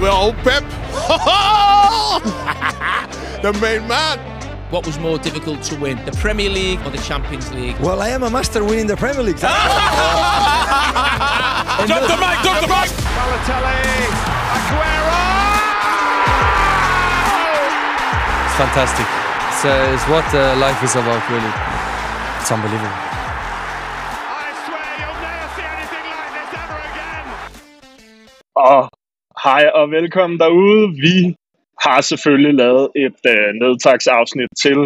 with old Pep. the main man. What was more difficult to win, the Premier League or the Champions League? Well, I am a master winning the Premier League. Drop the mic, drop the mic. Balotelli, Aguero! It's fantastic. It's, uh, it's what uh, life is about, really. It's unbelievable. Hej og velkommen derude. Vi har selvfølgelig lavet et øh, nedtagsafsnit til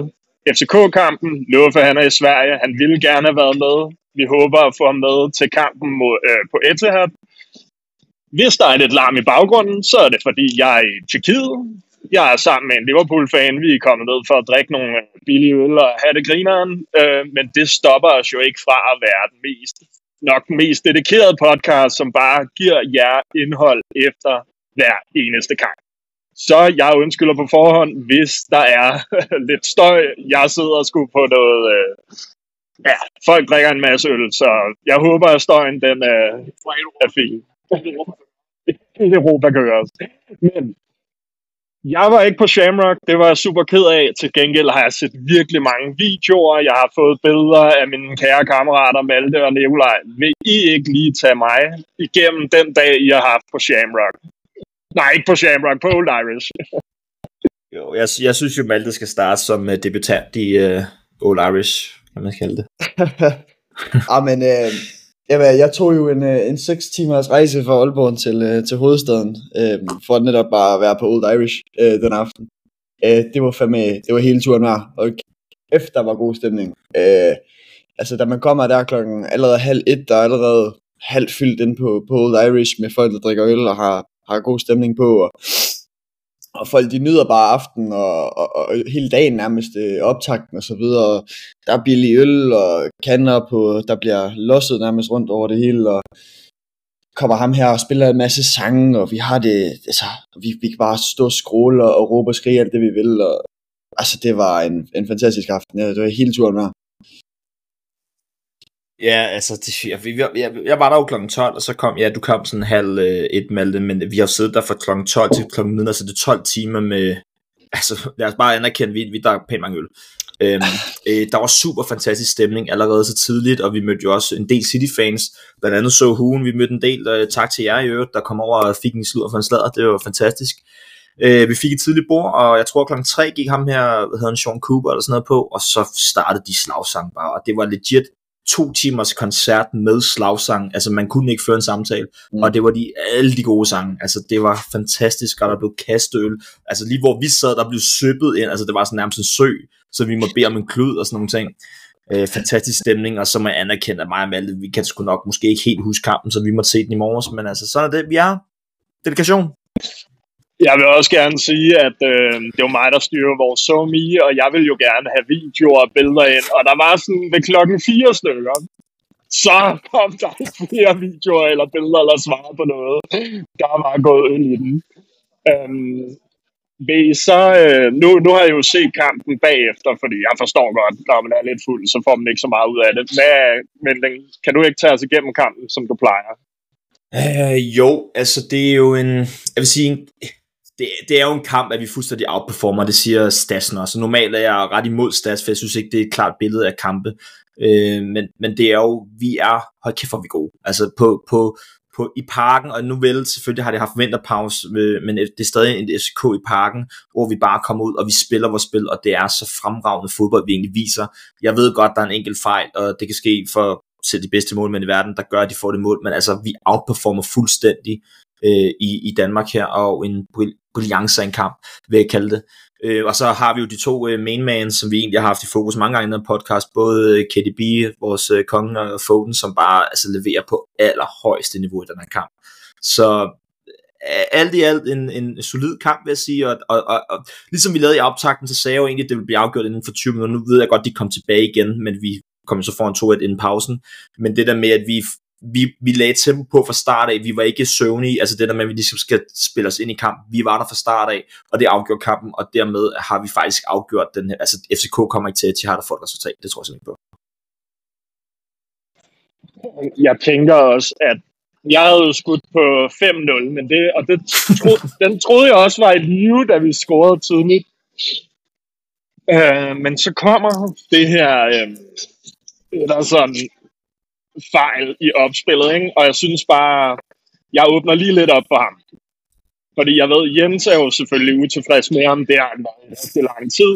FCK-kampen. Luffe, han er i Sverige. Han ville gerne have været med. Vi håber at få ham med til kampen mod, øh, på Etihad. Hvis der er lidt larm i baggrunden, så er det fordi, jeg er i Tjekkiet. Jeg er sammen med en Liverpool-fan. Vi er kommet ned for at drikke nogle billige øl og have det grineren. Øh, men det stopper os jo ikke fra at være den mest, nok den mest dedikerede podcast, som bare giver jer indhold efter hver eneste kamp. Så jeg undskylder på forhånd, hvis der er lidt støj. Jeg sidder sgu på noget... Øh, ja, folk drikker en masse øl, så jeg håber, at støjen den øh, er fin. I Europa køres. Men jeg var ikke på Shamrock, det var jeg super ked af. Til gengæld har jeg set virkelig mange videoer. Jeg har fået billeder af mine kære kammerater Malte og Nikolaj. Vil I ikke lige tage mig igennem den dag, I har haft på Shamrock? Nej, ikke på Shamrock, på Old Irish. Jo, jeg, jeg synes jo, Malte skal starte som uh, debutant i uh, Old Irish, kan man kalde det. ah, men øh, jamen, jeg tog jo en, øh, en 6 timers rejse fra Aalborg til, øh, til hovedstaden, øh, for netop bare at være på Old Irish øh, den aften. Øh, det var fandme, det var hele turen værd, og efter var god stemning. Øh, altså, da man kommer der klokken allerede halv et, der er allerede halvt fyldt ind på, på Old Irish med folk, der drikker øl og har, har god stemning på, og, og folk de nyder bare aften og, og, og hele dagen nærmest øh, optakten og så videre. Der er billig øl og kander på, der bliver losset nærmest rundt over det hele, og kommer ham her og spiller en masse sange, og vi har det, altså, vi, vi kan bare stå og skråle og, og råbe og skrige alt det, vi vil, og altså, det var en, en fantastisk aften, ja, det var hele turen med. Ja, altså, det, jeg, jeg, jeg, jeg var der jo klokken 12, og så kom, ja, du kom sådan halv øh, et, Malte, men vi har siddet der fra klokken 12 til klokken midnat, så det er 12 timer med, altså, lad os bare anerkende, vi, vi drak pænt mange øl. Øhm, øh, der var super fantastisk stemning allerede så tidligt, og vi mødte jo også en del City-fans, blandt andet så Huen, vi mødte en del, øh, tak til jer i øvrigt, der kom over og fik en sludder for en sladder, det var fantastisk. Øh, vi fik et tidligt bord, og jeg tror klokken 3 gik ham her, hvad hedder han, Sean Cooper eller sådan noget på, og så startede de slagsang bare, og det var legit to timers koncert med slagsang, altså man kunne ikke føre en samtale, mm. og det var de, alle de gode sange, altså det var fantastisk, og der blev kastet øl, altså lige hvor vi sad, der blev søbet ind, altså det var sådan nærmest en sø, så vi måtte bede om en klud og sådan nogle ting. Øh, fantastisk stemning, og så må jeg anerkende, at mig og Malte, vi kan sgu nok måske ikke helt huske kampen, så vi må se den i morges, men altså sådan er det, vi er. Delegation. Jeg vil også gerne sige, at øh, det var mig, der styrer vores SoMe, og jeg vil jo gerne have videoer og billeder ind. Og der var sådan ved klokken fire stykker, så kom der ikke flere videoer eller billeder eller svar på noget. Der var gået øl i den. Øhm, vil I så, øh, nu, nu har jeg jo set kampen bagefter, fordi jeg forstår godt, når man er lidt fuld, så får man ikke så meget ud af det. Hvad, men kan du ikke tage os igennem kampen, som du plejer? Øh, jo, altså det er jo en, jeg vil sige, en, det, det er jo en kamp, at vi fuldstændig outperformer, det siger Stassen også. Normalt er jeg ret imod Stas, for jeg synes ikke, det er et klart billede af kampe. Øh, men, men det er jo, vi er, hold kæft, hvor er vi gode. Altså på, på, på, i parken, og nu vel, selvfølgelig har det haft vinterpause, øh, men det er stadig en FCK i parken, hvor vi bare kommer ud, og vi spiller vores spil, og det er så fremragende fodbold, vi egentlig viser. Jeg ved godt, der er en enkelt fejl, og det kan ske for selv de bedste målmænd i verden, der gør, at de får det mål, men altså, vi outperformer fuldstændig øh, i, i Danmark her, og en brillance af en kamp, vil jeg kalde det. Øh, og så har vi jo de to øh, mainmans, som vi egentlig har haft i fokus mange gange i den podcast, både øh, KDB, vores øh, konge og Foden, som bare altså, leverer på allerhøjeste niveau i den her kamp. Så øh, alt i alt en, en solid kamp, vil jeg sige, og, og, og, og ligesom vi lavede i optakten, så sagde jeg jo egentlig, at det ville blive afgjort inden for 20 minutter. Nu ved jeg godt, at de kom tilbage igen, men vi kom så foran 2-1 inden pausen. Men det der med, at vi vi, vi lagde tempo på fra start af, vi var ikke søvnige, altså det der med, at vi ligesom skal spille os ind i kampen, vi var der fra start af, og det afgjorde kampen, og dermed har vi faktisk afgjort den her, altså FCK kommer ikke til at de har der fået et resultat, det tror jeg simpelthen på. Jeg tænker også, at Jeg havde skudt på 5-0, men det, og det tro, den troede jeg også var i live, da vi scorede tidligt. Øh, men så kommer det her, øh, der er sådan fejl i opspillet, ikke? og jeg synes bare, jeg åbner lige lidt op for ham. Fordi jeg ved, Jens er jo selvfølgelig utilfreds med ham, der har i rigtig lang tid.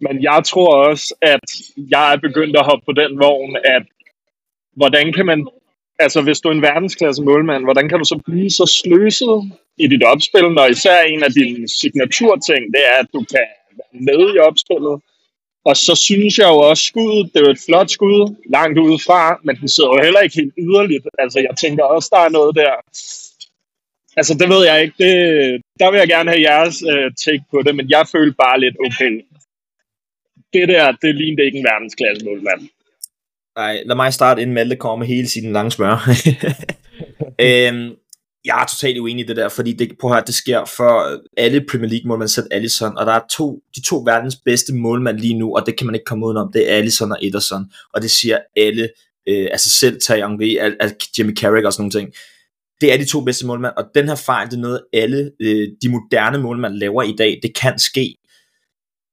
Men jeg tror også, at jeg er begyndt at hoppe på den vogn, at hvordan kan man, altså hvis du er en verdensklasse målmand, hvordan kan du så blive så sløset i dit opspil, når især en af dine signaturting, det er, at du kan være med i opspillet. Og så synes jeg jo også, skuddet, det er jo et flot skud, langt udefra, men den sidder jo heller ikke helt yderligt. Altså jeg tænker også, der er noget der. Altså det ved jeg ikke, det, der vil jeg gerne have jeres øh, take på det, men jeg føler bare lidt, okay, det der, det lignede ikke en verdensklasse målmand. Nej, lad mig starte, inden Malte kommer med hele sin lange smør. øhm, jeg er totalt uenig i det der, fordi det, prøv at høre, det sker for alle Premier League målmænd, selv Allison, og der er to, de to verdens bedste målmænd lige nu, og det kan man ikke komme udenom, det er Allison og Ederson, og det siger alle, øh, altså selv Thierry Henry, al, al, Jimmy Carrick og sådan nogle ting. Det er de to bedste målmænd, og den her fejl, det er noget alle øh, de moderne målmænd laver i dag, det kan ske,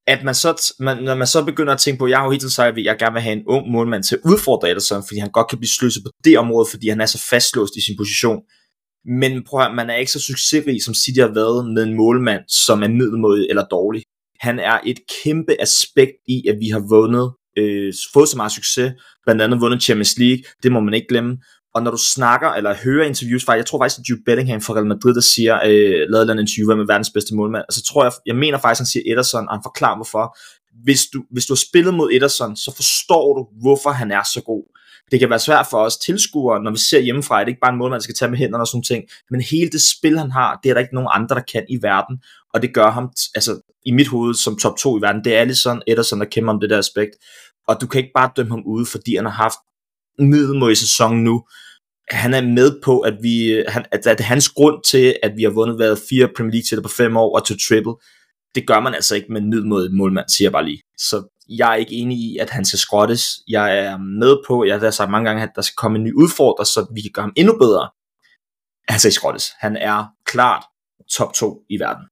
at man så, man, når man så begynder at tænke på, jeg har jo helt sagt, at jeg gerne vil have en ung målmand til at udfordre Ederson, fordi han godt kan blive sløset på det område, fordi han er så fastlåst i sin position. Men prøv at man er ikke så succesrig, som City har været med en målmand, som er middelmådig eller dårlig. Han er et kæmpe aspekt i, at vi har vundet, øh, fået så meget succes, blandt andet vundet Champions League, det må man ikke glemme. Og når du snakker eller hører interviews fra, jeg tror faktisk, at Jude Bellingham fra Real Madrid, der siger, øh, lavede en interview med verdens bedste målmand, så tror jeg, jeg mener faktisk, at han siger Ederson, og han forklarer hvorfor. Hvis du, hvis du har spillet mod Ederson, så forstår du, hvorfor han er så god. Det kan være svært for os tilskuere, når vi ser hjemmefra, det er ikke bare en målmand, der skal tage med hænderne og sådan ting, men hele det spil, han har, det er der ikke nogen andre, der kan i verden, og det gør ham, altså i mit hoved, som top 2 i verden, det er Alisson, Ederson, der kæmper om det der aspekt, og du kan ikke bare dømme ham ude, fordi han har haft i sæson nu, han er med på, at, vi, han, at, at hans grund til, at vi har vundet været fire Premier League titler på fem år og til triple, det gør man altså ikke med en middelmåde målmand, siger jeg bare lige. Så jeg er ikke enig i, at han skal skrottes. Jeg er med på, jeg har sagt mange gange, at der skal komme en ny udfordrer, så vi kan gøre ham endnu bedre. Han skal ikke skrottes. Han er klart top 2 i verden.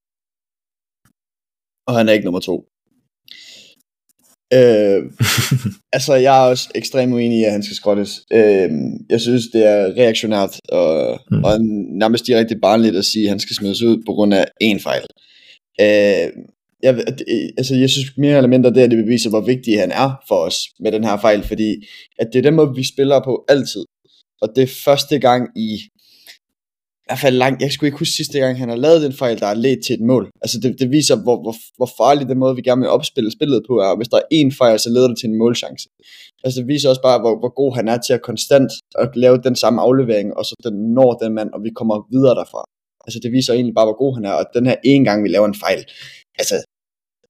Og han er ikke nummer 2. Øh, altså, jeg er også ekstremt uenig i, at han skal skrottes. Øh, jeg synes, det er reaktionært og, mm. og nærmest direkte barnligt at sige, at han skal smides ud på grund af én fejl. Øh, jeg, øh, altså, jeg synes mere eller mindre, det er, det beviser, hvor vigtig han er for os med den her fejl, fordi at det er den måde, vi spiller på altid. Og det er første gang i i hvert fald langt, jeg skulle ikke huske sidste gang, han har lavet den fejl, der er ledt til et mål. Altså det, det viser, hvor, hvor, hvor farlig den måde, vi gerne vil opspille spillet på er. Og hvis der er én fejl, så leder det til en målchance. Altså det viser også bare, hvor, hvor god han er til at konstant at lave den samme aflevering, og så den når den mand, og vi kommer videre derfra. Altså det viser egentlig bare, hvor god han er, og den her en gang, vi laver en fejl, altså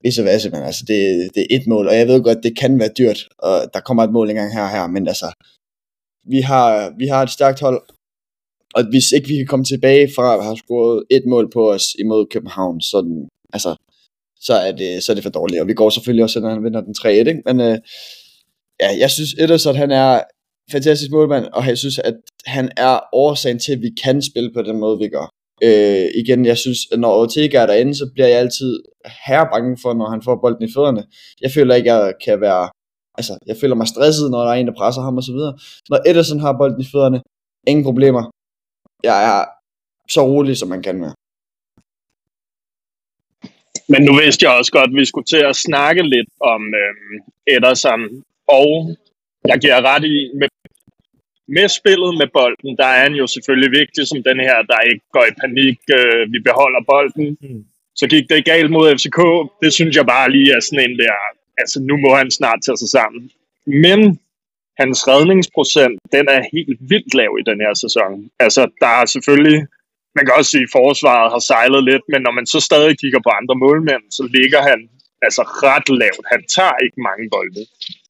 vice versa, men altså det, det er et mål, og jeg ved godt, det kan være dyrt, og der kommer et mål engang her og her, men altså, vi har, vi har et stærkt hold, og hvis ikke vi kan komme tilbage fra at have scoret et mål på os imod København, så, den, altså, så, er det, så er det for dårligt. Og vi går selvfølgelig også, når han vinder den 3-1, ikke? Men øh, ja, jeg synes Ederson, han er fantastisk målmand, og jeg synes, at han er årsagen til, at vi kan spille på den måde, vi gør. Øh, igen, jeg synes, at når Ortega er derinde, så bliver jeg altid her bange for, når han får bolden i fødderne. Jeg føler ikke, at jeg kan være... Altså, jeg føler mig stresset, når der er en, der presser ham og så videre. Når Ederson har bolden i fødderne, ingen problemer jeg er så rolig, som man kan være. Men nu vidste jeg også godt, at vi skulle til at snakke lidt om øh, Ederson. Og jeg giver ret i, med, med spillet med bolden, der er han jo selvfølgelig vigtig som den her, der ikke går i panik. Øh, vi beholder bolden. Mm. Så gik det galt mod FCK. Det synes jeg bare lige er sådan en der, altså nu må han snart tage sig sammen. Men hans redningsprocent, den er helt vildt lav i den her sæson. Altså, der er selvfølgelig, man kan også sige, at forsvaret har sejlet lidt, men når man så stadig kigger på andre målmænd, så ligger han altså ret lavt. Han tager ikke mange bolde.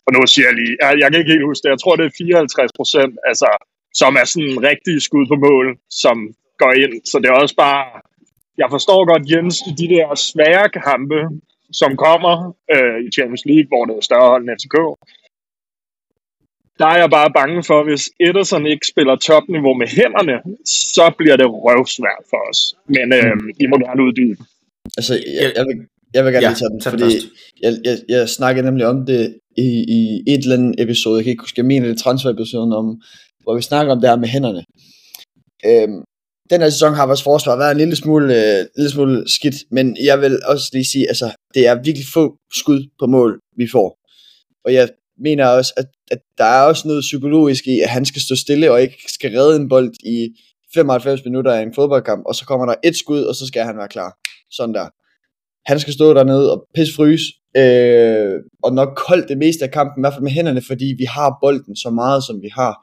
Og nu siger jeg lige, jeg, jeg kan ikke helt huske det, jeg tror det er 54 procent, altså, som er sådan en rigtig skud på mål, som går ind. Så det er også bare, jeg forstår godt Jens i de der svære kampe, som kommer øh, i Champions League, hvor det er større hold end FCK, der er jeg bare bange for, hvis Ederson ikke spiller topniveau med hænderne, så bliver det røvsvært for os. Men øh, I må gerne uddybe. Altså, jeg, jeg, vil, jeg vil gerne Ja, lige tage den, fordi jeg, jeg, jeg snakkede nemlig om det i, i et eller andet episode, jeg kan ikke huske, jeg mener det transferepisoden om, hvor vi snakker om det her med hænderne. Øhm, den her sæson har vores forsvar været en lille smule, øh, lille smule skidt, men jeg vil også lige sige, altså, det er virkelig få skud på mål, vi får. Og jeg mener også, at, at der er også noget psykologisk i, at han skal stå stille og ikke skal redde en bold i 95 minutter af en fodboldkamp, og så kommer der et skud, og så skal han være klar. Sådan der. Han skal stå dernede og pisse fryse, øh, og nok koldt det meste af kampen, i hvert fald med hænderne, fordi vi har bolden så meget, som vi har.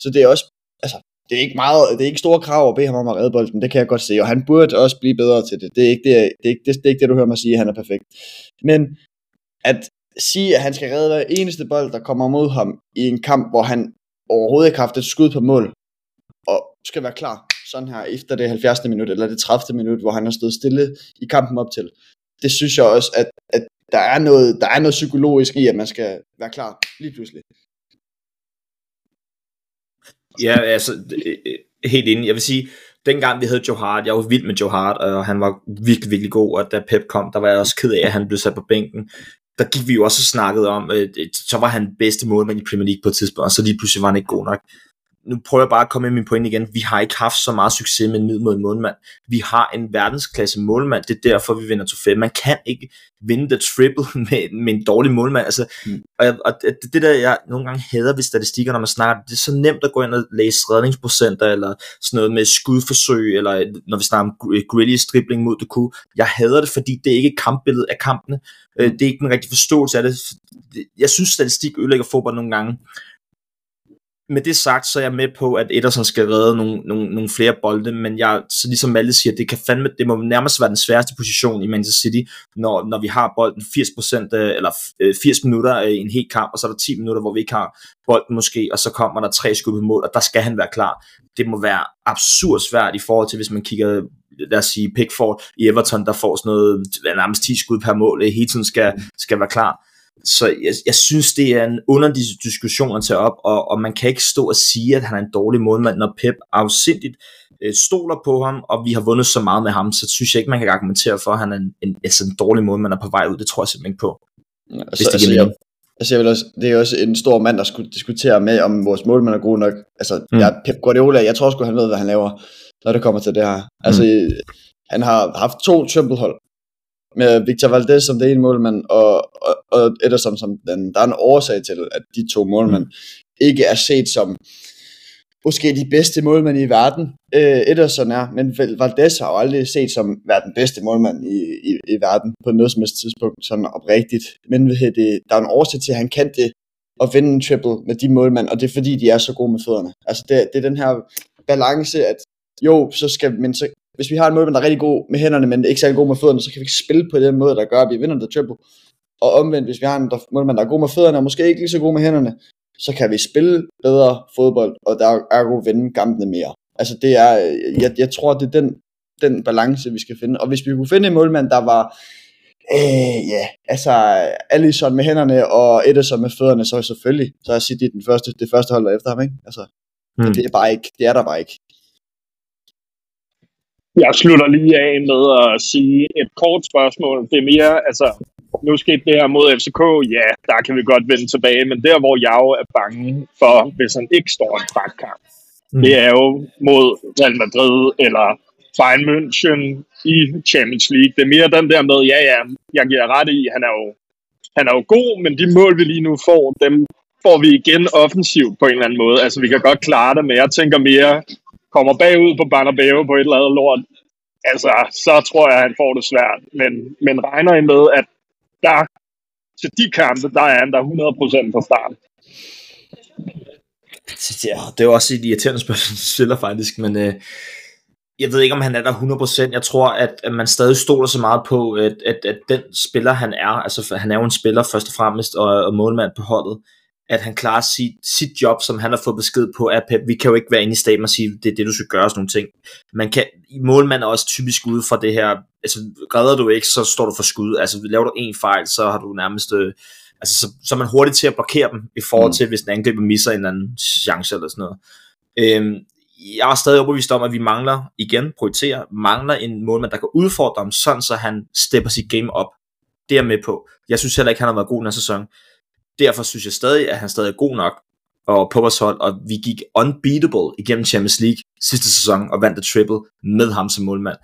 Så det er også, altså, det er ikke meget, det er ikke store krav at bede ham om at redde bolden, det kan jeg godt se, og han burde også blive bedre til det. Det er ikke det, det, er ikke, det, det, er ikke det du hører mig sige, at han er perfekt. Men at sige, at han skal redde hver eneste bold, der kommer mod ham i en kamp, hvor han overhovedet ikke har haft et skud på mål, og skal være klar sådan her efter det 70. minut, eller det 30. minut, hvor han har stået stille i kampen op til. Det synes jeg også, at, at der, er noget, der er noget psykologisk i, at man skal være klar lige pludselig. Ja, altså, øh, øh, helt enig. Jeg vil sige, dengang vi havde Joe Hart, jeg var vild med Joe Hart, og han var virkelig, virkelig god, og da Pep kom, der var jeg også ked af, at han blev sat på bænken. Der gik vi jo også og snakkede om, øh, øh så var han bedste målmand i Premier League på et tidspunkt, og så lige pludselig var han ikke god nok. Nu prøver jeg bare at komme med min point igen. Vi har ikke haft så meget succes med en middelmådig målmand. Vi har en verdensklasse målmand. Det er derfor, vi vinder trofæ. Man kan ikke vinde the triple med, med en dårlig målmand. Altså, Mm. og, jeg- og det, det der, jeg nogle gange hader ved statistikker, når man snakker, det er så nemt at gå ind og læse redningsprocenter, eller sådan noget med skudforsøg, eller når vi snakker om Gr- Grealish dribling mod Doku. Jeg hader det, fordi det er ikke kampbilledet af kampene. Øh, Det er ikke en rigtig forståelse af det. Jeg synes, statistik ødelægger fodbold nogle gange. Med det sagt, så er jeg med på, at Ederson skal redde nogle, nogle, nogle flere bolde, men jeg, så ligesom alle siger, det kan fandme, det må nærmest være den sværeste position i Manchester City, når, når vi har bolden 80%, øh, eller øh, 80 minutter øh, i en hel kamp, og så er der 10 minutter, hvor vi ikke har bolden måske, og så kommer der tre skud på mål, og der skal han være klar. Det må være absurd svært i forhold til, hvis man kigger, lad os sige, Pickford i Everton, der får sådan noget, nærmest 10 skud per mål, hele tiden skal, skal være klar. Så jeg, jeg synes, det er en underlig diskussion at tage op, og, og man kan ikke stå og sige, at han er en dårlig målmand, når Pep afsindigt øh, stoler på ham, og vi har vundet så meget med ham, så synes jeg ikke, man kan argumentere for, at han er en, en, altså en dårlig målmand er på vej ud. Det tror jeg simpelthen ikke på. Altså, det altså, jeg, altså jeg vil også, det er også en stor mand, der skulle diskutere med, om vores målmand er god nok. Altså, Mm. jeg, Pep Guardiola, jeg tror sgu, han ved, hvad han laver, når det kommer til det her. Altså, Mm. han har haft to triple-hold med Victor Valdez som det ene målmand, og, og, og Ederson som den. Der er en årsag til, at de to målmænd Mm. ikke er set som måske de bedste målmænd i verden. Øh, Ederson er, men Val- Valdez har jo aldrig set som være den bedste målmand i, i, i verden på noget som helst tidspunkt, sådan oprigtigt. Men hedder det, der er en årsag til, at han kan det at vinde en triple med de målmænd, og det er fordi, de er så gode med fødderne. Altså det, det er den her balance, at jo, så skal, men så, hvis vi har en målmand, der er rigtig god med hænderne, men ikke særlig god med fødderne, så kan vi ikke spille på den måde, der gør, at vi vinder the triple. Og omvendt, hvis vi har en der, målmand, der er god med fødderne, og måske ikke lige så god med hænderne, så kan vi spille bedre fodbold, og der er god vinde kampene mere. Altså det er, jeg, jeg tror, det er den, den balance, vi skal finde. Og hvis vi kunne finde en målmand, der var, øh, ja, altså Alisson med hænderne og Ederson med fødderne, så selvfølgelig, så er City den første, det første hold der er efter ham, ikke? Altså, mm. det er bare ikke, det er der bare ikke. Jeg slutter lige af med at sige et kort spørgsmål. Det er mere, altså, nu skete det her mod FCK, ja, der kan vi godt vende tilbage, men der, hvor jeg jo er bange for, hvis han ikke står en pragtkamp, Mm. det er jo mod Real Madrid eller Bayern München i Champions League. Det er mere den der med, ja, ja, jeg giver ret i, han er jo, han er jo god, men de mål, vi lige nu får, dem får vi igen offensivt på en eller anden måde. Altså, vi kan godt klare det, men jeg tænker mere, kommer bagud på Bernabeu på et eller andet lort, altså, så tror jeg, at han får det svært. Men, men regner I med, at der til de kampe, der er han der 100% fra start. Ja, altså, det er jo også et irriterende spørgsmål, stiller faktisk, men øh, jeg ved ikke, om han er der 100%. Jeg tror, at, at man stadig stoler så meget på, at, at, at den spiller, han er, altså han er jo en spiller først og fremmest, og, og målmand på holdet, at han klarer sit, sit job, som han har fået besked på af Pep. Vi kan jo ikke være inde i staten og sige, det er det, du skal gøre, sådan nogle ting. Man kan, målmand er også typisk ude fra det her, altså redder du ikke, så står du for skud. Altså laver du en fejl, så har du nærmest øh, Altså, så, så er man hurtig til at blokere dem, i forhold Mm. til, hvis en angriber misser en eller anden chance eller sådan noget. Øhm, jeg er stadig overbevist om, at vi mangler, igen, prioriterer, mangler en målmand, der kan udfordre ham, sådan så han stepper sit game op. Det er jeg med på. Jeg synes heller ikke, han har været god den her sæson. Derfor synes jeg stadig, at han stadig er god nok og på vores hold, og vi gik unbeatable igennem Champions League sidste sæson og vandt the triple med ham som målmand.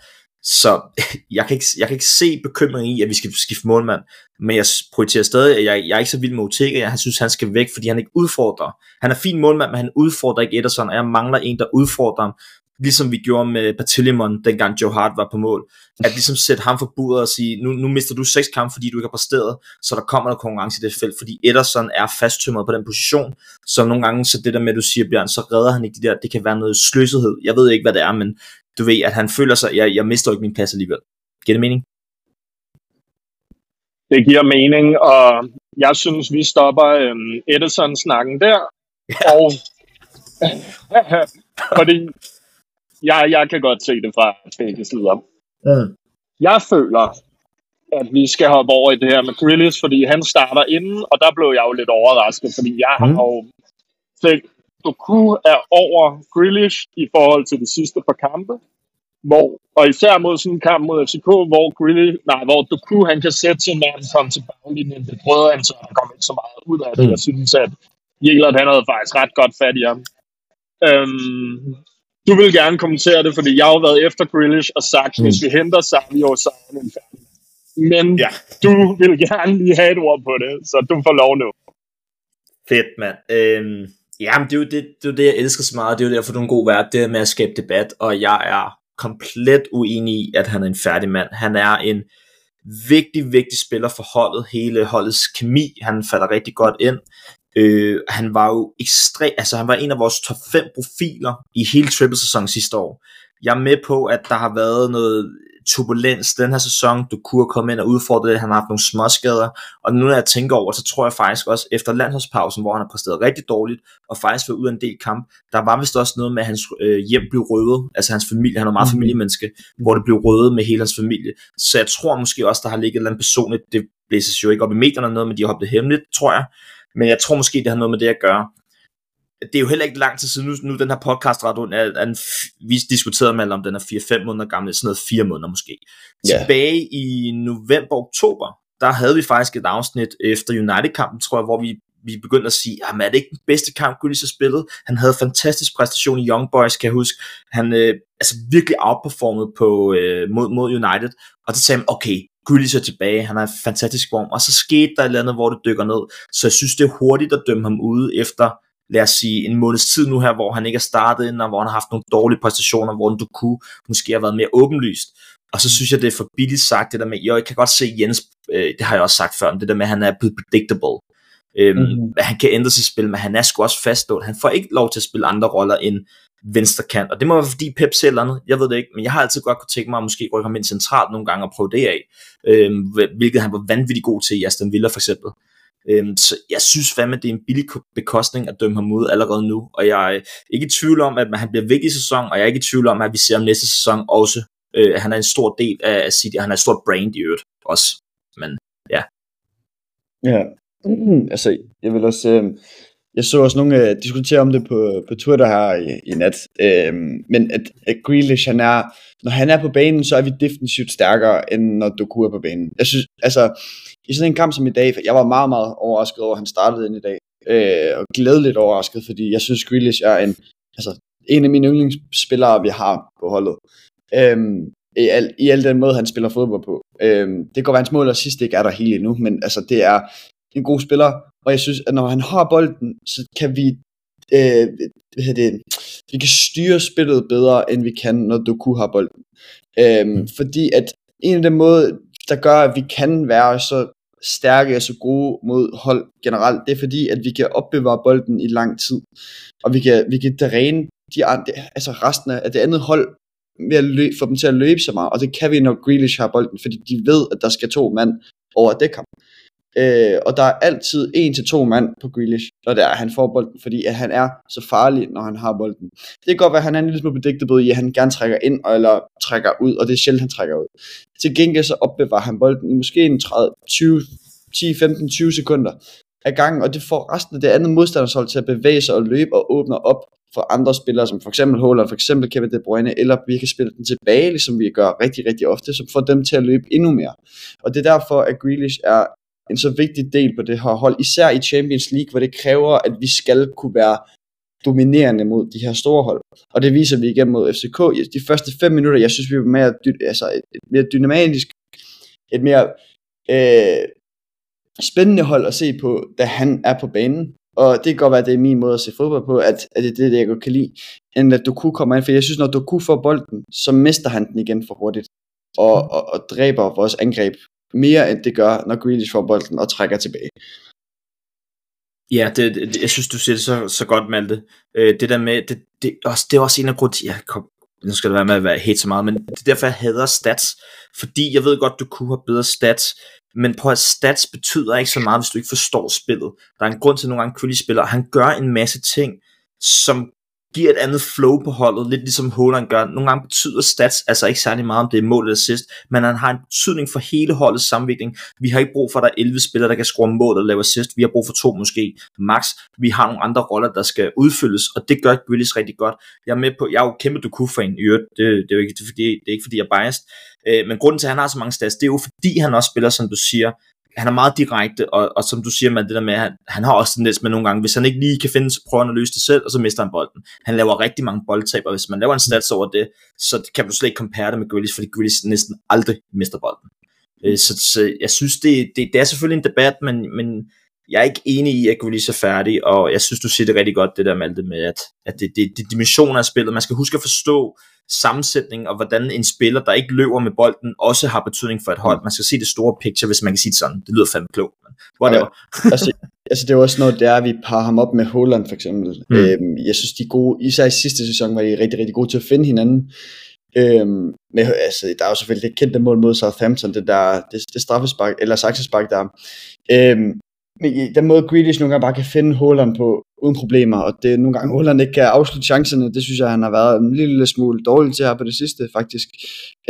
Så jeg kan, ikke, jeg kan ikke se bekymringen i, at vi skal skifte målmand, men jeg prioriterer stadig, at jeg, jeg er ikke så vild med Otega, jeg synes, han skal væk, fordi han ikke udfordrer. Han er fin målmand, men han udfordrer ikke Ederson, og jeg mangler en, der udfordrer ham, ligesom vi gjorde med Batillimon, dengang Joe Hart var på mål. At ligesom sætte ham for budet og sige, nu, nu mister du seks kampe, fordi du ikke har præsteret, så der kommer noget konkurrence i det felt, fordi Ederson er fasttømret på den position, så nogle gange, så det der med, at du siger, Bjørn, så redder han ikke de der, det kan være noget sløsethed, jeg ved ikke, hvad det er, men du ved, at han føler sig, jeg, jeg mister ikke min plads alligevel. Giver det mening? Det giver mening, og jeg synes, vi stopper øhm, Edison-snakken der. Og fordi jeg, jeg kan godt se det fra begge sider. Mm. Jeg føler, at vi skal hoppe over i det her med Grealish, fordi han starter inden, og der blev jeg jo lidt overrasket, fordi jeg har Mm. jo tænkt, Doku er over Grealish i forhold til de sidste par kampe. Hvor, og især mod sådan en kamp mod FCK, hvor Grealish, nej, hvor Doku, han kan sætte sin mand komme til baglinjen. Det prøvede han, så der kom ikke så meget ud af det. Mm. Jeg synes, at Jelert, han havde faktisk ret godt fat i ham. Øhm, du vil gerne kommentere det, fordi jeg har jo været efter Grealish og sagt, mm. hvis vi henter så er han en færdig. Men Ja. du vil gerne lige have et ord på det, så du får lov nu. Fedt, mand. Øhm, jamen, det er, jo det, det er jo det, jeg elsker så meget. Det er jo derfor, du er en god vært. Det er med at skabe debat. Og jeg er komplet uenig i, at han er en færdig mand. Han er en vigtig, vigtig spiller for holdet. Hele holdets kemi. Han falder rigtig godt ind. Øh, han var jo ekstrem, altså han var en af vores top 5 profiler i hele triple sæson sidste år. Jeg er med på, at der har været noget turbulens den her sæson. Du kunne komme ind og udfordre det. Han har haft nogle småskader. Og nu når jeg tænker over, så tror jeg faktisk også, efter landsholdspausen, hvor han har præsteret rigtig dårligt, og faktisk været ud af en del kamp, der var vist også noget med, at hans øh, hjem blev røvet, altså hans familie, han er meget familiemenneske, hvor det blev røvet med hele hans familie. Så jeg tror måske også, der har ligget et eller andet personligt, det blæses jo ikke op i medierne noget, men de har holdt det hemmeligt, tror jeg. Men jeg tror måske, det har noget med det at gøre. Det er jo heller ikke lang tid siden, nu, nu den her podcast ret er, er en, vi diskuterede med, om den er 4-5 måneder gammel, sådan noget 4 måneder måske. Ja. Tilbage i november-oktober, der havde vi faktisk et afsnit efter United-kampen, tror jeg, hvor vi, vi begyndte at sige, jamen er det ikke den bedste kamp, Grealish har spillet? Han havde fantastisk præstation i Young Boys, kan jeg huske. Han øh, altså virkelig outperformet på, øh, mod, mod United, og så sagde man, okay, Grealish er tilbage, han er i fantastisk form, og så skete der et eller andet, hvor det dykker ned, så jeg synes, det er hurtigt at dømme ham ude efter, lad os sige, en måneds tid nu her, hvor han ikke er startet ind, og hvor han har haft nogle dårlige præstationer, hvor du kunne måske have været mere åbenlyst. Og så synes jeg, det er for billigt sagt, det der med, jo, jeg kan godt se Jens, øh, det har jeg også sagt før, det der med, at han er blevet predictable. Øhm, Mhm. mm-hmm. Han kan ændre sit spil, men han er sgu også fastlåst. Han får ikke lov til at spille andre roller end venstre kant, og det må være fordi Pep ser eller andet, jeg ved det ikke, men jeg har altid godt kunne tænke mig at måske rykke ham ind centralt nogle gange og prøve det af, øh, hvilket han var vanvittigt god til i Aston Villa for eksempel. Øhm, så jeg synes fandme, det er en billig bekostning at dømme ham ud allerede nu, og jeg er ikke i tvivl om, at han bliver vigtig i sæson, og jeg er ikke i tvivl om, at vi ser ham næste sæson også. Øh, han er en stor del af City, og han er et stort brand i øvrigt også. Men Ja, Ja. Mm, altså, jeg vil også, øh, jeg så også nogle øh, diskutere om det på, på Twitter her i, i nat, øh, men at, at Grealish, han er, når han er på banen, så er vi defensivt stærkere, end når Doku er på banen. Jeg synes, altså, i sådan en kamp som i dag, jeg var meget, meget overrasket over, at han startede ind i dag, øh, og glædeligt overrasket, fordi jeg synes, Grealish er en, altså, en af mine yndlingsspillere, vi har på holdet. Øh, i al, i al den måde, han spiller fodbold på. Øhm, det går være, hans mål og sidst ikke er der helt endnu, men altså, det er en god spiller, og jeg synes, at når han har bolden, så kan vi, øh, hvad hedder det, vi kan styre spillet bedre, end vi kan, når Doku har bolden. Øhm, fordi at en af de måder, der gør, at vi kan være så stærke og så gode mod hold generelt, det er fordi, at vi kan opbevare bolden i lang tid, og vi kan, vi kan dræne de andre, altså resten af det andet hold ved at løbe, få dem til at løbe så meget, og det kan vi, når Grealish har bolden, fordi de ved, at der skal to mand over dække ham. Øh, og der er altid en til to mand på Grealish, når der han får bolden, fordi at han er så farlig, når han har bolden. Det kan godt være, at han er en lille smule predictable i, at han gerne trækker ind, eller trækker ud, og det er sjældent, han trækker ud. Til gengæld så opbevarer han bolden i måske en 30, 20 10, 15, 20 sekunder af gangen, og det får resten af det andet modstandershold til at bevæge sig og løbe og åbne op for andre spillere, som for eksempel Haaland, for eksempel Kevin De Bruyne, eller vi kan spille den tilbage, ligesom vi gør rigtig, rigtig ofte, som får dem til at løbe endnu mere. Og det er derfor, at Grealish er en så vigtig del på det her hold, især i Champions League, hvor det kræver, at vi skal kunne være dominerende mod de her store hold. Og det viser vi igen mod FCK. De første fem minutter, jeg synes, vi var mere, dy- altså et, et mere dynamisk, et mere øh, spændende hold at se på, da han er på banen. Og det kan godt være, at det er min måde at se fodbold på, at, at det er det, jeg godt kan lide, end at Doku kommer ind. For jeg synes, når Doku får bolden, så mister han den igen for hurtigt. Og, og, og dræber vores angreb mere, end det gør, når Grealish får bolden og trækker tilbage. Ja, det, det, jeg synes, du siger det så, så godt, Malte. Øh, det der med, det, det, også, det er også en af grunden til, kom, nu skal det være med at være helt så meget, men det er derfor, jeg hader stats. Fordi jeg ved godt, du kunne have bedre stats, men på at stats betyder ikke så meget, hvis du ikke forstår spillet. Der er en grund til, at nogle gange Quidditch spiller, han gør en masse ting, som giver et andet flow på holdet, lidt ligesom Holland gør. Nogle gange betyder stats altså ikke særlig meget, om det er mål eller assist, men han har en betydning for hele holdets sammenvikling. Vi har ikke brug for, at der er 11 spillere, der kan score mål eller lave assist. Vi har brug for to måske, max. Vi har nogle andre roller, der skal udfyldes, og det gør Grealish rigtig godt. Jeg er med på, jeg er jo kæmpe Doku-fan i øvrigt, det, det, er jo ikke, det, er fordi, det er ikke fordi, jeg er biased, øh, men grunden til, at han har så mange stats, det er jo fordi, han også spiller, som du siger, han er meget direkte, og, og som du siger man, det der med, at han, han har også tendens med nogle gange, hvis han ikke lige kan finde, så prøver han at løse det selv, og så mister han bolden. Han laver rigtig mange boldtab, og hvis man laver en stats over det, så kan du slet ikke compare det med Grealish, fordi Grealish næsten aldrig mister bolden. Øh, så, så jeg synes, det, det, det er selvfølgelig en debat, men, men jeg er ikke enig i, at Grealish er færdig, og jeg synes, du siger det rigtig godt, det der Malte, med, at, at det, det, det dimensioner af spillet. Man skal huske at forstå sammensætning, og hvordan en spiller, der ikke løber med bolden, også har betydning for et hold. Man skal se det store picture, hvis man kan sige det sådan. Det lyder fandme klogt, men whatever. altså, altså det er jo også noget, der er, at vi parer ham op med Holland for eksempel. Mm. Øhm, jeg synes, de gode, især i sidste sæson var de rigtig, rigtig gode til at finde hinanden. Øhm, men altså, der er jo selvfølgelig det kendte mål mod Southampton, det der, det, det straffespark, eller saksespark der. Øhm, men i den måde Grealish nogle gange bare kan finde Holland på, uden problemer, og det er nogle gange Holland ikke kan afslutte chancerne, det synes jeg, han har været en lille smule dårlig til her på det sidste, faktisk.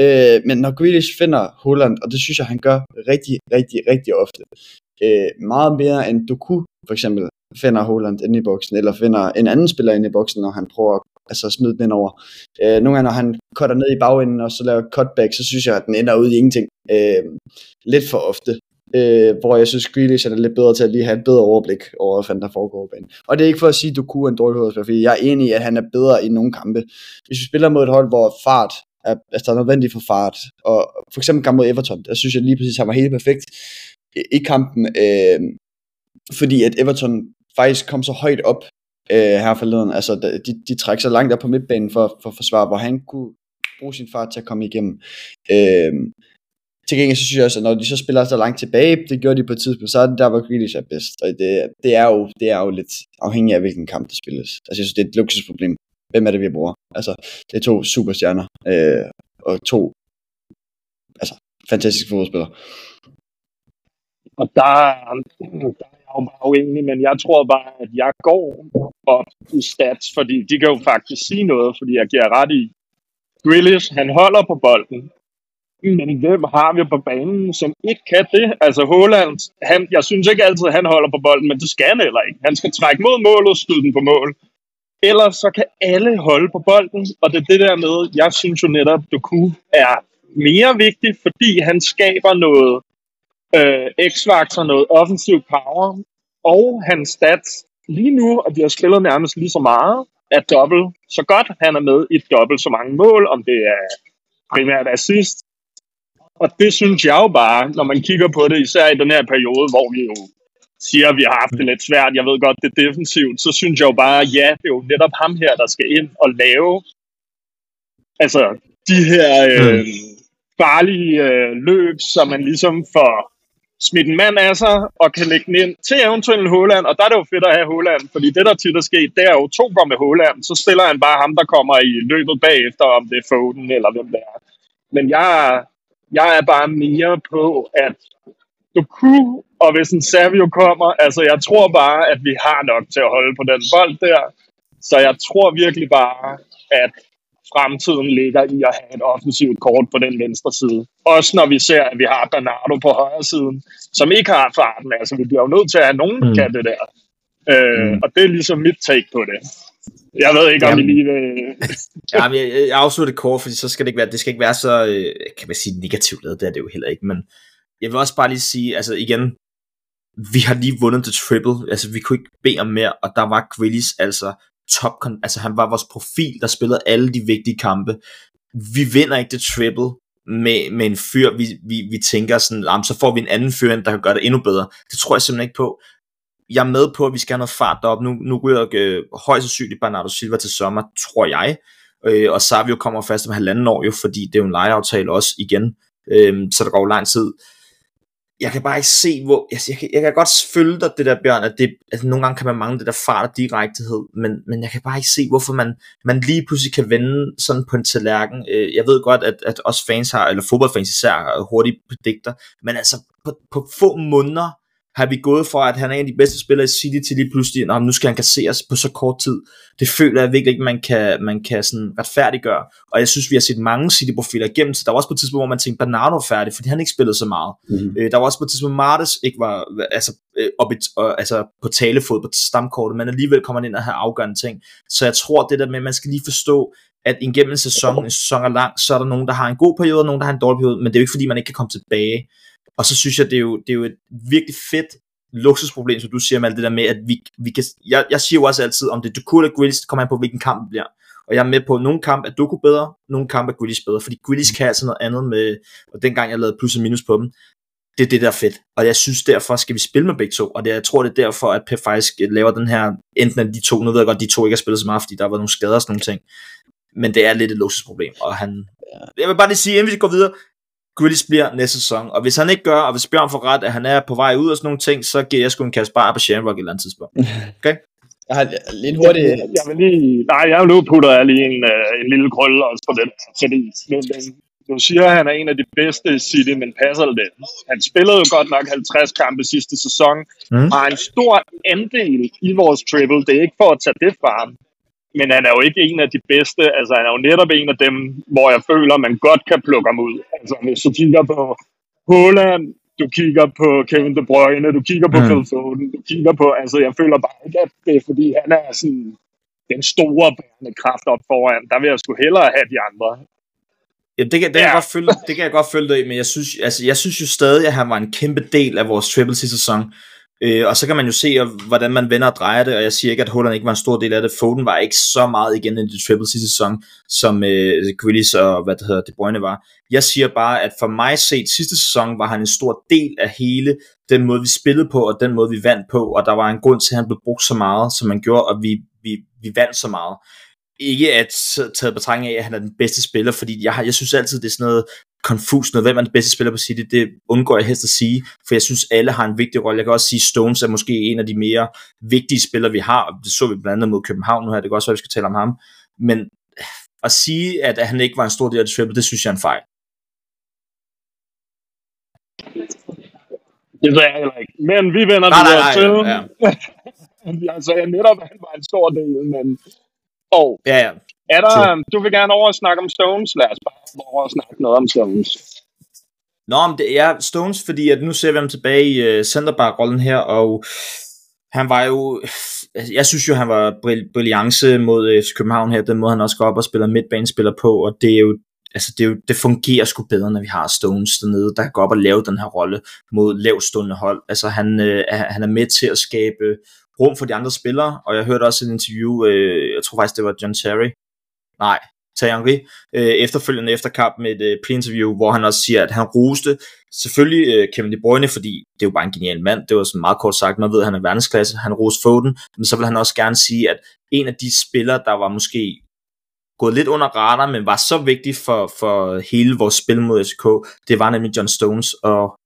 Øh, men når Grealish finder Holland, og det synes jeg, han gør rigtig, rigtig, rigtig ofte, øh, meget mere end Doku for eksempel finder Holland inde i boksen, eller finder en anden spiller inde i boksen, når han prøver altså, at smide den ind over. Øh, nogle gange, når han cutter ned i bagenden, og så laver cutback, så synes jeg, at den ender ud i ingenting. Øh, lidt for ofte. Øh, hvor jeg synes, Grealish er lidt bedre til at lige have et bedre overblik over, hvad fanden der foregår på banen. Og det er ikke for at sige, at Doku er en dårlig hovedspiller, fordi jeg er enig i, at han er bedre i nogle kampe. Hvis vi spiller mod et hold, hvor fart er, altså, der er nødvendigt for fart, og for eksempel kamp mod Everton, der synes jeg lige præcis, at han var helt perfekt i, i kampen, øh, fordi at Everton faktisk kom så højt op øh, her forleden, altså de, de trækker så langt op på midtbanen for, for at forsvare, hvor han kunne bruge sin fart til at komme igennem. Øh, til gengæld så synes jeg også, at når de så spiller så langt tilbage, det gjorde de på et tidspunkt, så er det der, hvor Grealish er bedst. Og det, det, er jo, det er jo lidt afhængigt af, hvilken kamp der spilles. Altså jeg synes, det er et luksusproblem. Hvem er det, vi bruger? Altså, det er to superstjerner, øh, og to altså, fantastiske fodboldspillere. Og der, der er jeg jo bare uenig, men jeg tror bare, at jeg går op i stats, fordi de kan jo faktisk sige noget, fordi jeg giver ret i. Grealish, han holder på bolden, men hvem har vi på banen, som ikke kan det? Altså Holland, han, jeg synes ikke altid, at han holder på bolden, men det skal han heller ikke. Han skal trække mod målet og skyde den på mål. Ellers så kan alle holde på bolden, og det er det der med, jeg synes jo netop, Doku er mere vigtig, fordi han skaber noget øh, x-faktor, noget offensiv power, og hans stats lige nu, og de har spillet nærmest lige så meget, er dobbelt så godt. Han er med i dobbelt så mange mål, om det er primært assist. Og det synes jeg jo bare, når man kigger på det, især i den her periode, hvor vi jo siger, at vi har haft det lidt svært, jeg ved godt, det er defensivt, så synes jeg jo bare, ja, det er jo netop ham her, der skal ind og lave altså de her øh, farlige øh, løb, så man ligesom får smidt en mand af sig, og kan lægge den ind til eventuelt Holland, og der er det jo fedt at have Holland, fordi det der tit er sket, det er jo to går med Holland, så stiller han bare ham, der kommer i løbet bagefter, om det er Foden eller hvem det er. Men jeg, jeg er bare mere på, at Doku, og hvis en Savio kommer, altså jeg tror bare, at vi har nok til at holde på den bold der, så jeg tror virkelig bare, at fremtiden ligger i at have et offensivt kort på den venstre side. Også når vi ser, at vi har Bernardo på højre siden, som ikke har farten. Altså, vi bliver jo nødt til at have nogen, der Mm. kan det der. Øh, Mm. Og det er ligesom mit take på det. Jeg ved ikke, om I Jamen. lige vil... Ja, men jeg, jeg afslutter det kort, fordi så skal det ikke være, det skal ikke være så, øh, kan man sige, negativt lavet, det er det jo heller ikke, men jeg vil også bare lige sige, altså igen, vi har lige vundet det triple, altså vi kunne ikke bede om mere, og der var Grealish altså top, altså han var vores profil, der spillede alle de vigtige kampe. Vi vinder ikke det triple med, med en fyr, vi, vi, vi tænker sådan, "Jamen, så får vi en anden fyr, der kan gøre det endnu bedre. Det tror jeg simpelthen ikke på. Jeg er med på, at vi skal have noget fart derop. Nu, nu ryger øh, højst sandsynligt Bernardo Silva til sommer, tror jeg. Øh, og Savio kommer fast om halvanden år jo, fordi det er jo en lejeaftale også igen. Øh, så der går jo lang tid jeg kan bare ikke se, hvor... Jeg, jeg, kan, jeg kan godt følge dig, det der, Bjørn, at, det, altså, nogle gange kan man mangle det der fart og direktehed, men, men jeg kan bare ikke se, hvorfor man, man lige pludselig kan vende sådan på en tallerken. Øh, Jeg ved godt, at, at os fans har, eller fodboldfans især, har hurtige predikter, men altså på, på få måneder har vi gået fra, at han er en af de bedste spillere i City, til lige pludselig, at nu skal han kasseres på så kort tid. Det føler jeg virkelig ikke, man kan, man kan sådan retfærdiggøre. Og jeg synes, vi har set mange City-profiler igennem, så der var også på et tidspunkt, hvor man tænkte, Bernardo er færdig, fordi han ikke spillede så meget. Mhm. Øh, der var også på et tidspunkt, Martes ikke var altså, øh, op i, øh, altså på talefod på stamkortet, men alligevel kommer han ind og har afgørende ting. Så jeg tror, det der med, at man skal lige forstå, at igennem en sæson, en sæson er lang, så er der nogen, der har en god periode, og nogen, der har en dårlig periode, men det er jo ikke, fordi man ikke kan komme tilbage. Og så synes jeg, det er jo, det er jo et virkelig fedt luksusproblem, som du siger med alt det der med, at vi, vi kan, jeg, jeg siger jo også altid, om det er Duku eller Grealish, det kommer an på, hvilken kamp det bliver. Og jeg er med på, at nogle kampe er Duku bedre, nogle kampe er Grealish bedre, fordi Grealish kan altså noget andet med, og dengang jeg lavede plus og minus på dem, det er det, der er fedt. Og jeg synes derfor, skal vi spille med begge to, og det, jeg tror, det er derfor, at Pep faktisk laver den her, enten af de to, nu ved jeg godt, de to ikke har spillet så meget, fordi der været nogle skader og sådan nogle ting, men det er lidt et luksusproblem, og han, jeg vil bare lige sige, inden vi går videre, Grealish bliver næste sæson, og hvis han ikke gør, og hvis Bjørn får ret, at han er på vej ud og sådan nogle ting, så giver jeg sgu en kasse bare på Shamrock et eller andet tidspunkt. Jeg har lige en hurtig... Jeg, jeg vil lige... Nej, jeg nu putter jeg lige en, øh, en lille krølle også på den. Fordi men, du siger, at han er en af de bedste i City, men passer det? Han spillede jo godt nok 50 kampe sidste sæson, mm. og har en stor andel i vores triple. Det er ikke for at tage det fra ham. Men han er jo ikke en af de bedste. Altså, han er jo netop en af dem, hvor jeg føler, man godt kan plukke ham ud. Altså, hvis du kigger på Holland, du kigger på Kevin De Bruyne, du kigger på Mm. Phil Foden, du kigger på... Altså, jeg føler bare ikke, at det er, fordi han er sådan den store bærende kraft op foran. Der vil jeg sgu hellere have de andre. Ja, det kan, det, kan jeg Ja. godt følge, det kan jeg godt følge dig i, men jeg synes, altså, jeg synes jo stadig, at han var en kæmpe del af vores triple sidste sæson. Øh, og så kan man jo se, hvordan man vender og drejer det, og jeg siger ikke, at Holland ikke var en stor del af det. Foden var ikke så meget igen i det triple sidste sæson, som øh, Grealish og hvad det hedder, De Bruyne var. Jeg siger bare, at for mig set sidste sæson, var han en stor del af hele den måde, vi spillede på, og den måde, vi vandt på, og der var en grund til, at han blev brugt så meget, som man gjorde, og vi, vi, vi vandt så meget ikke at taget betragtning af, at han er den bedste spiller, fordi jeg, har, jeg synes altid, det er sådan noget konfus noget, hvem er den bedste spiller på City, det undgår jeg helst at sige, for jeg synes, alle har en vigtig rolle. Jeg kan også sige, Stones er måske en af de mere vigtige spillere, vi har, det så vi blandt andet mod København nu her, det kan også være, vi skal tale om ham, men at sige, at han ikke var en stor del af det triple, det synes jeg er en fejl. Det ved jeg heller ikke. Men vi vender Nej, nej, videre nej, til. ja. jeg sagde netop, at han var en stor del, men... Og Ja, ja. Er der, True. du vil gerne over og snakke om Stones? Lad os bare over og snakke noget om Stones. Nå, men det er Stones, fordi at nu ser vi ham tilbage i uh, centerback-rollen her, og han var jo, jeg synes jo, han var brill- brillance mod uh, FC København her, den måde han også går op og spiller midtbanespiller på, og det er jo, altså det, er jo, det fungerer sgu bedre, når vi har Stones dernede, der kan gå op og lave den her rolle mod lavstående hold. Altså han, øh, er- han er med til at skabe rum for de andre spillere, og jeg hørte også et interview, øh, jeg tror faktisk det var John Terry, nej, Thierry Henry, øh, efterfølgende efter kamp med et øh, pre-interview, hvor han også siger, at han roste selvfølgelig øh, Kevin De Bruyne, fordi det er jo bare en genial mand, det var sådan meget kort sagt, man ved, at han er verdensklasse, han roste Foden, men så vil han også gerne sige, at en af de spillere, der var måske gået lidt under radar, men var så vigtig for, for hele vores spil mod FCK, det var nemlig John Stones, og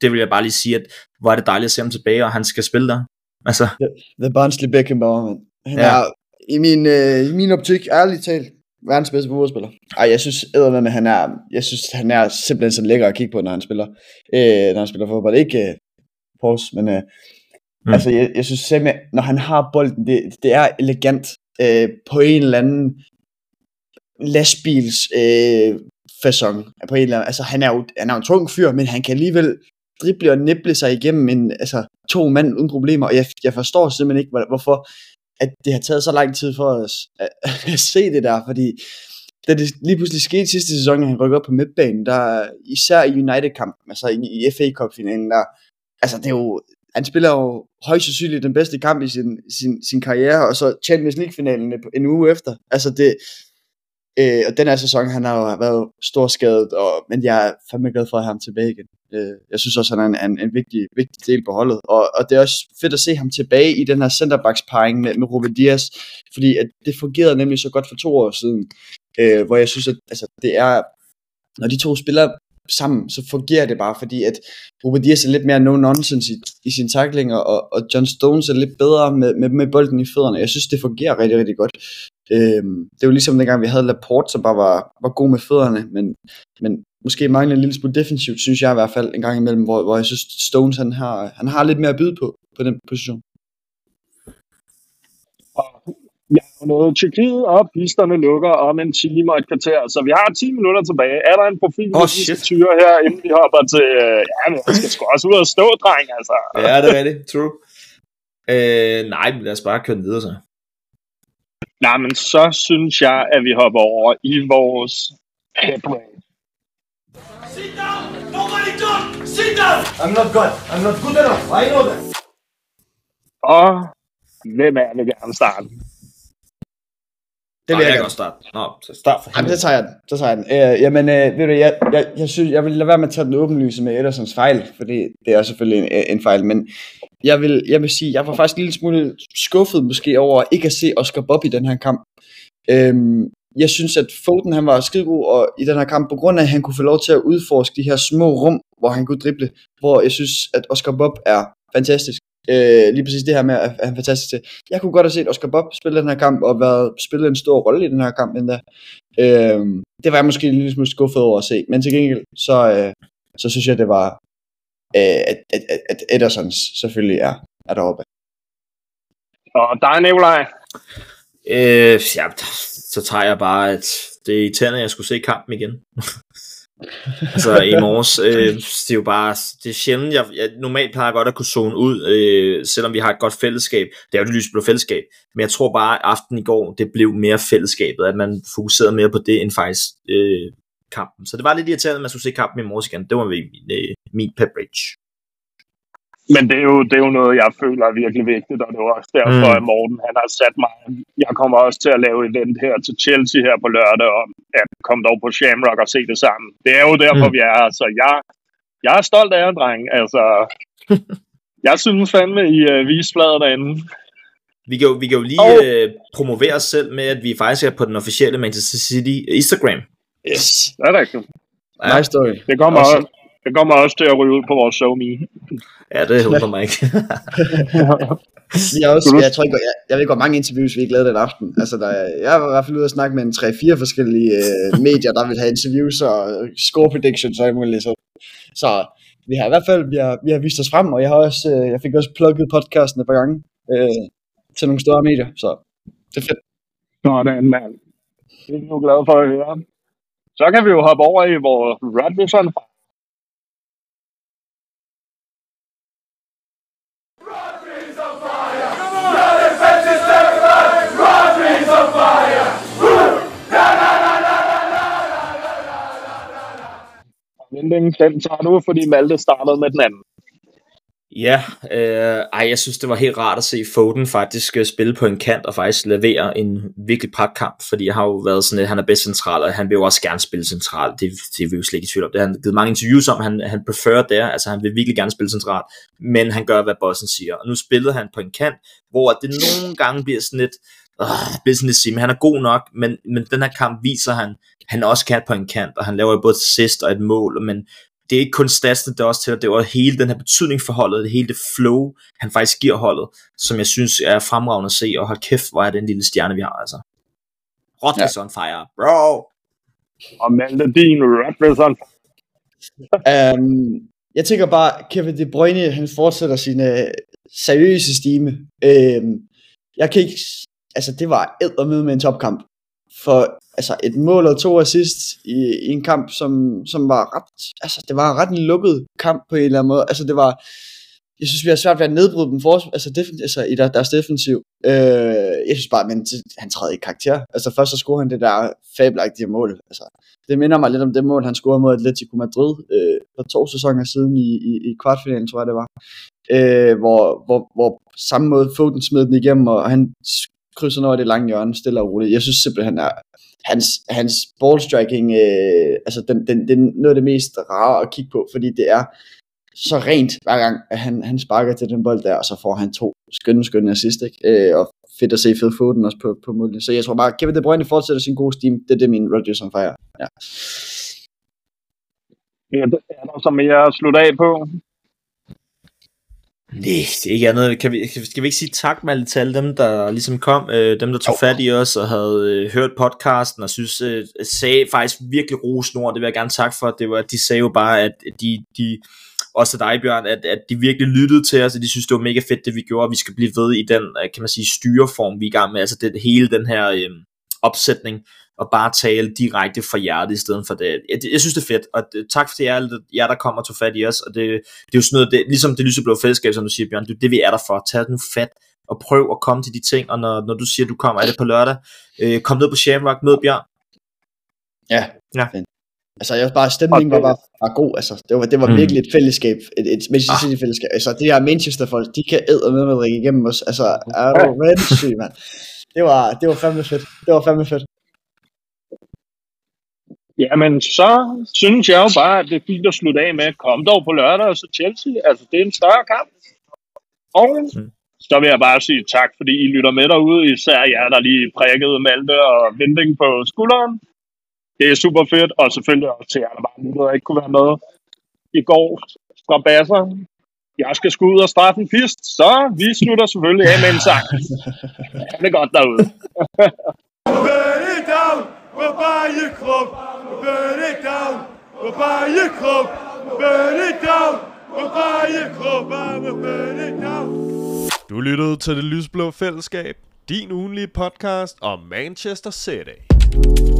det vil jeg bare lige sige, at hvor er det dejligt at se ham tilbage, og han skal spille der. Altså, The Barnsley Beckenbauer, mand. Han Ja. ja. er i min, øh, i min optik, ærligt talt, verdens bedste fodboldspiller. Ej, jeg synes, eddermame, han er, jeg synes, han er simpelthen så lækker at kigge på, når han spiller, øh, når han spiller fodbold. Ikke øh, pause, men øh, Mm. altså, jeg, jeg synes simpelthen, når han har bolden, det, det er elegant øh, på en eller anden lastbils øh, fasong på en eller anden, altså han er jo, han er jo en tung fyr, men han kan alligevel drible og nible sig igennem en, altså, to mand uden problemer, og jeg, jeg forstår simpelthen ikke, hvor- hvorfor at det har taget så lang tid for os at, at se det der, fordi da det lige pludselig skete sidste sæson, at han rykker op på midtbanen, der især i United-kampen, altså i, i FA Cup-finalen, der, altså det er jo, han spiller jo højst sandsynligt den bedste kamp i sin, sin, sin karriere, og så Champions League-finalen en uge efter. Altså det, øh, og den her sæson, han har jo været storskadet, og, men jeg er fandme glad for at have ham tilbage igen. Øh, jeg synes også, han er en, en, en vigtig, vigtig del på holdet, og, og det er også fedt at se ham tilbage i den her centerbacksparing med, med Ruben Dias, fordi at det fungerede nemlig så godt for to år siden, øh, hvor jeg synes, at altså, det er, når de to spiller sammen, så fungerer det bare, fordi at Ruben Dias er lidt mere no-nonsense i, i sine taklinger, og, og John Stones er lidt bedre med, med, med bolden i fødderne. Jeg synes, det fungerer rigtig, rigtig godt. Øhm, det er jo ligesom dengang, vi havde Laporte, som bare var, var god med fødderne, men, men måske mangler en lille smule defensivt, synes jeg i hvert fald en gang imellem, hvor, hvor jeg synes, Stones han har, han har lidt mere at byde på, på den position. Jeg har nået Tyrkiet, og pisterne lukker om en time og et kvarter, så vi har 10 minutter tilbage. Er der en profil, oh, vi tyre her, inden vi hopper til... øh, Ja, men jeg skal sgu også ud og stå, dreng, altså. Ja, det er rigtigt. True. Øh, nej, men lad os bare køre videre så. Nej, men så synes jeg, at vi hopper over i vores pep rate. I'm not good. I'm not good enough. I know that. Og hvem er det gerne starte? Det vil jeg, jeg gerne. kan også starte. Nå, så start for Jamen, så tager jeg den. Så tager jeg den. Øh, jamen, øh, ved du, jeg, jeg, jeg, synes, jeg vil lade være med at tage den åbenlyse med Edersons fejl, fordi det er selvfølgelig en, en fejl, men jeg vil, jeg vil sige, jeg var faktisk en lille smule skuffet måske over ikke at se Oscar Bob i den her kamp. Øhm, jeg synes, at Foden han var skidegod og i den her kamp, på grund af, at han kunne få lov til at udforske de her små rum, hvor han kunne drible, hvor jeg synes, at Oscar Bob er fantastisk. Øh, lige præcis det her med, at han er fantastisk til. Jeg kunne godt have set Oscar Bob spille den her kamp, og været, spille en stor rolle i den her kamp endda. Øh, det var jeg måske en lille smule skuffet over at se, men til gengæld, så, øh, så synes jeg, det var, øh, at, at, at, at Edersons selvfølgelig er, er deroppe. Og dig, Nikolaj. Øh, ja, så tager jeg bare, at det er irriterende, at jeg skulle se kampen igen. altså i morges, øh, det er jo bare, det er sjældent, jeg, jeg normalt plejer godt at kunne zone ud, øh, selvom vi har et godt fællesskab. Det er jo det lysblå fællesskab, men jeg tror bare, at aften i går, det blev mere fællesskabet, at man fokuserede mere på det, end faktisk øh, kampen. Så det var lidt irriterende, at man skulle se kampen i morges igen. Det var min, øh, min pep rage. Men det er, jo, det er jo noget, jeg føler er virkelig vigtigt, og det er jo også derfor, Mm. at Morten han har sat mig. Jeg kommer også til at lave event her til Chelsea her på lørdag om at komme dog på Shamrock og se det sammen. Det er jo derfor, Mm. vi er her, så jeg, jeg er stolt af jer, dreng. Altså, jeg synes fandme, I uh, viste fladet derinde. Vi kan jo, vi kan jo lige Og- øh, promovere os selv med, at vi faktisk er på den officielle Manchester City Instagram. Yes. Det er rigtigt. Ja. Nice story. Det kommer, Også- også, det kommer også til at ryge ud på vores show me. Ja, det undrer mig ikke. Jeg, også, jeg tror ikke, jeg, jeg ved hvor mange interviews vi ikke lavede den aften. Altså, der, jeg var i hvert fald ude at snakke med en 3-4 forskellige øh, medier, der vil have interviews og score predictions og alt muligt. Så, så vi har i hvert fald vi har, vi har vist os frem, og jeg har også, øh, jeg fik også plukket podcasten et par gange øh, til nogle større medier. Så det er fedt. Sådan, mand. Det er vi jo glade for at høre. Så kan vi jo hoppe over i vores Radisson. Forventningen, den tager du, fordi Malte startede med den anden. Ja, øh, ej, jeg synes, det var helt rart at se Foden faktisk øh, spille på en kant og faktisk levere en virkelig pragtkamp, fordi jeg har jo været sådan, at han er bedst central, og han vil jo også gerne spille central. Det, det er vi jo slet ikke i tvivl om. Det har han givet mange interviews om, han, han preferer det, altså han vil virkelig gerne spille central, men han gør, hvad bossen siger. Og nu spillede han på en kant, hvor det nogle gange bliver sådan lidt, øh, sige, men han er god nok, men, men den her kamp viser han, han også kan på en kant, og han laver jo både et assist og et mål, men det er ikke kun statsene, det er også til, det også hele den her betydning for holdet, det hele det flow, han faktisk giver holdet, som jeg synes er fremragende at se, og hold kæft, hvor er den lille stjerne, vi har, altså. Rodgers ja. on fire, bro! Og Malte, din Radisson. Um, jeg tænker bare, Kevin De Bruyne, han fortsætter sin uh, seriøse stime. Um, jeg kan ikke, altså det var med med en topkamp. For altså et mål og to assist i, i en kamp, som, som var ret, altså det var en ret lukket kamp på en eller anden måde. Altså det var, jeg synes, vi har svært ved at nedbryde dem for, altså, defen, altså i der, deres defensiv. Øh, jeg synes bare, men han træder i karakter. Altså først så scorer han det der fabelagtige mål. Altså, det minder mig lidt om det mål, han scorede mod Atletico Madrid øh, for to sæsoner siden i, i, i kvartfinalen, tror jeg det var. Øh, hvor, hvor, hvor samme måde Foden smed den igennem, og han krydser over det lange hjørne, stille og roligt. Jeg synes simpelthen, at hans, hans ballstriking, øh, altså den, den, den, noget af det mest rare at kigge på, fordi det er så rent hver gang, at han, han sparker til den bold der, og så får han to skønne, skønne assist, ikke? Øh, og fedt at se Phil Foden også på, på målet. Så jeg tror bare, Kevin De Bruyne fortsætter sin gode steam. Det er det, min Rodgers on fire. Ja. Ja, er der så mere at slutte af på? Nej, er ikke andet. Kan vi, skal vi ikke sige tak med til alle dem, der ligesom kom, øh, dem der tog fat i os og havde øh, hørt podcasten og synes, øh, sagde faktisk virkelig rosende det vil jeg gerne takke for. Det var, de sagde jo bare, at de, de også til dig, Bjørn, at, at de virkelig lyttede til os, og de synes, det var mega fedt, det vi gjorde, og vi skal blive ved i den, øh, kan man sige, styreform, vi er i gang med, altså det, hele den her øh, opsætning, og bare tale direkte fra hjertet i stedet for det. Jeg, jeg synes, det er fedt, og tak for det er jer, der kommer til fat i os, og det, det er jo sådan noget, det, ligesom det lyseblå fællesskab, som du siger, Bjørn, det er det, vi er der for. Tag nu fat og prøv at komme til de ting, og når, når du siger, du kommer, er det på lørdag, øh, kom ned på Shamrock, mød Bjørn. Ja, ja. Altså, jeg bare, stemningen var bare var god, altså. Det var, det var mm. virkelig et fællesskab, et, et Manchester City fællesskab. Altså, det her Manchester-folk, de kan æde med med at igennem os. Altså, er du sindssyg, mand. Det var, det var fandme fedt. Det var fandme fedt. Jamen, så synes jeg jo bare, at det er fint at slutte af med, kom dog på lørdag, og så Chelsea. Altså, det er en større kamp. Og mm. så vil jeg bare sige tak, fordi I lytter med derude, især jer, der lige prikkede Malte og Vinding på skulderen. Det er super fedt, og selvfølgelig også til jer, der bare lyttede og ikke kunne være med i går fra Basser. Jeg skal sgu ud og straffe en pist, så vi slutter selvfølgelig af med en sang. Ha' det godt derude. Burn we'll buy your club. Burn it down, we'll buy your club. Burn it down, we'll buy your club. We'll burn it down. Du lyttede til Det Lysblå Fællesskab, din ugenlige podcast om Manchester City.